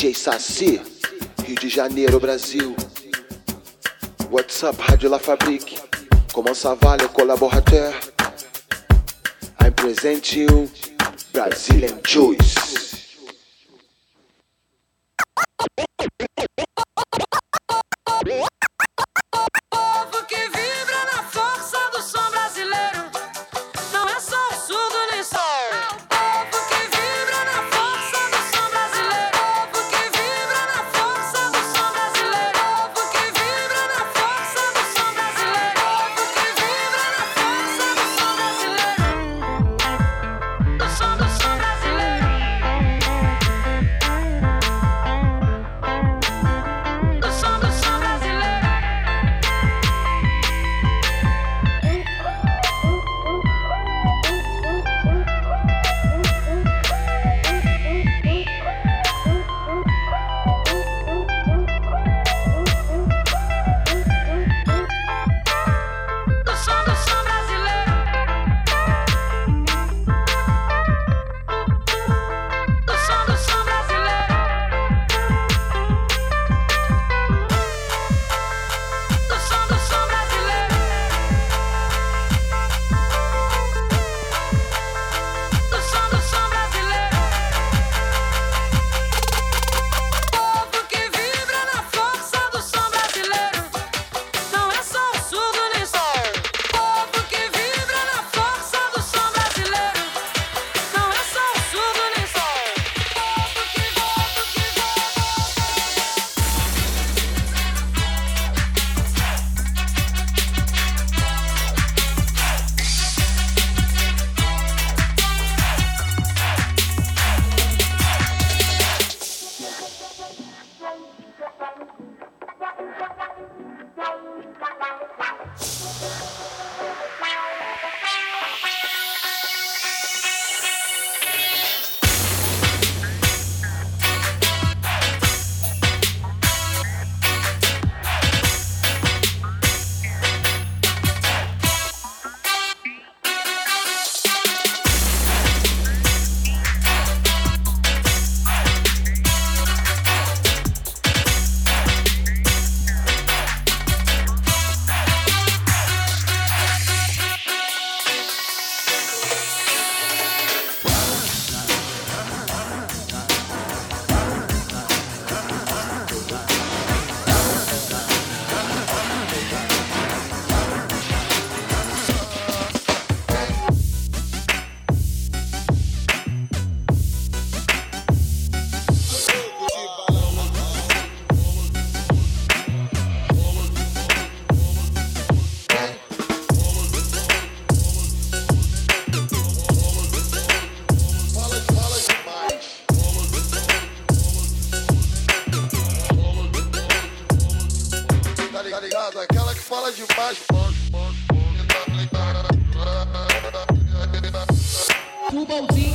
DJ Saci, Rio de Janeiro, Brasil. What's up, Rádio La Fabrique? Comment ça va, les collaborateurs? I'm present you Brazilian Juice. elbow deep.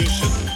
you should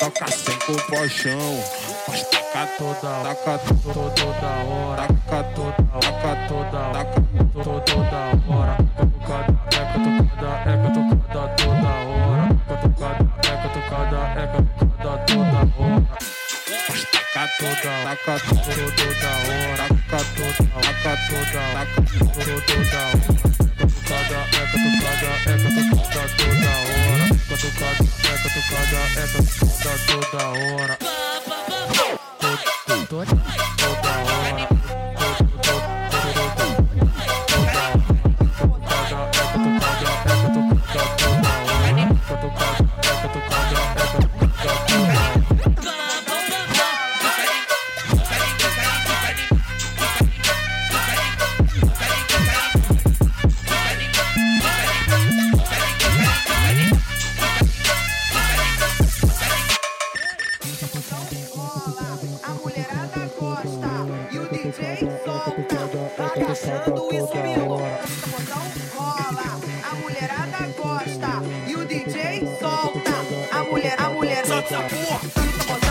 toca sem compaixão taca toda, taca toda, hora, taca toda, taca toda, taca toda, toda hora. Catucada, eca, tocada, eca, tocada toda hora. tocada, eca, tocada, eca, tocada toda hora. Taca toda, taca toda, hora, taca toda, taca toda, taca toda, toda hora. Catucada, eca, tocada, eca, tocada toda hora. Eca, tocada, eca, tocada toda hora. 多 What's up,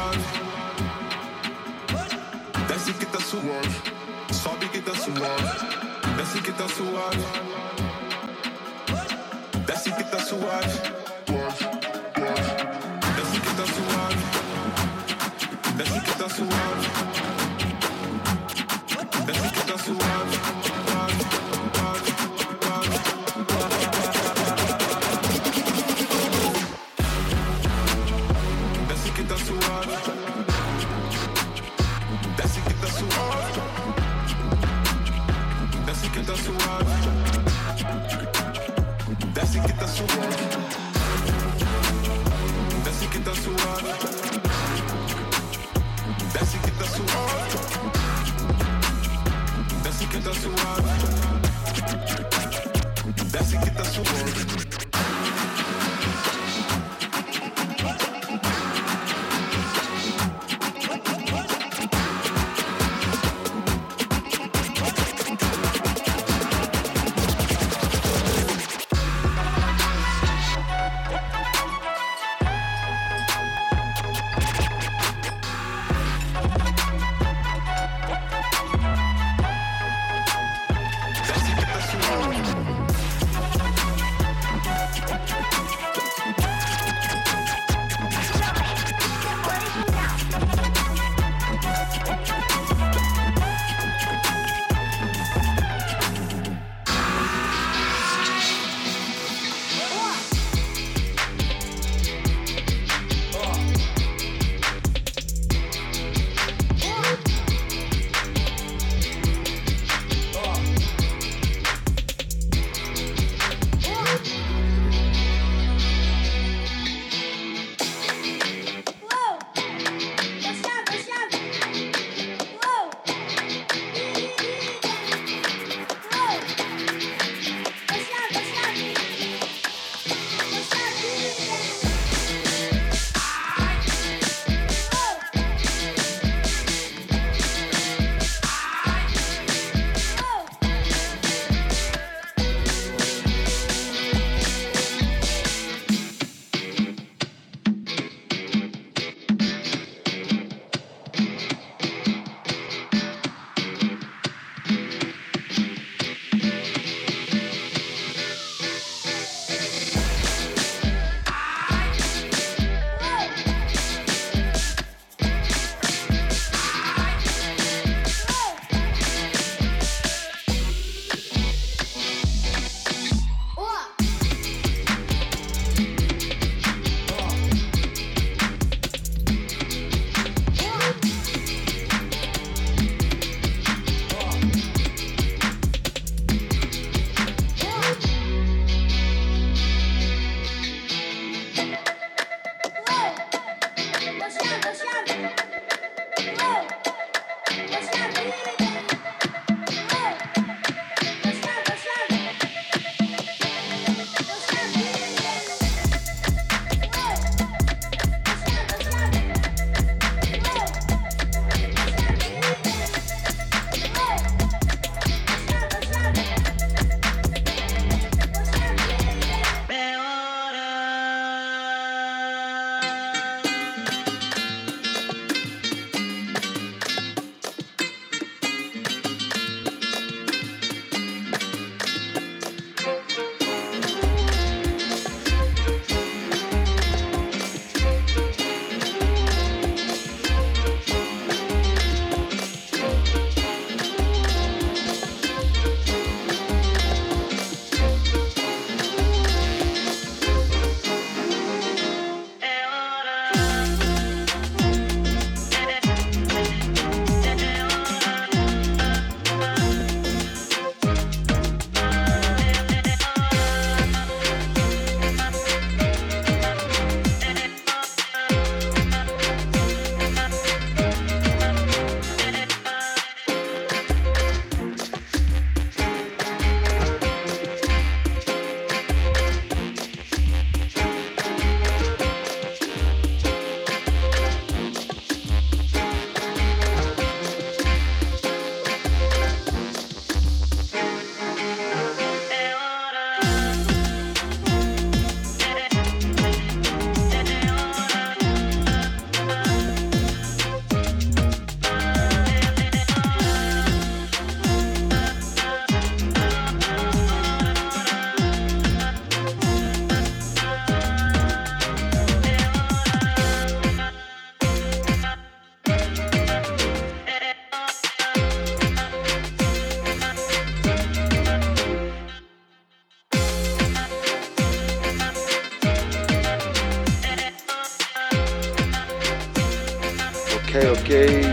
var Desce que tá suave. Sobe que tá suave Desce que tá suave Desce que tá suave.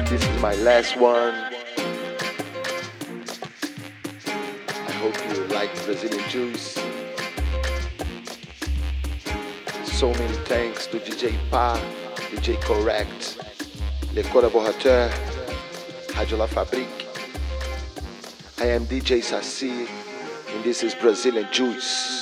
This is my last one. I hope you like Brazilian juice. So many thanks to DJ Pa, DJ Correct, Les Collaborateurs, Radio La Fabrique. I am DJ Saci, and this is Brazilian Juice.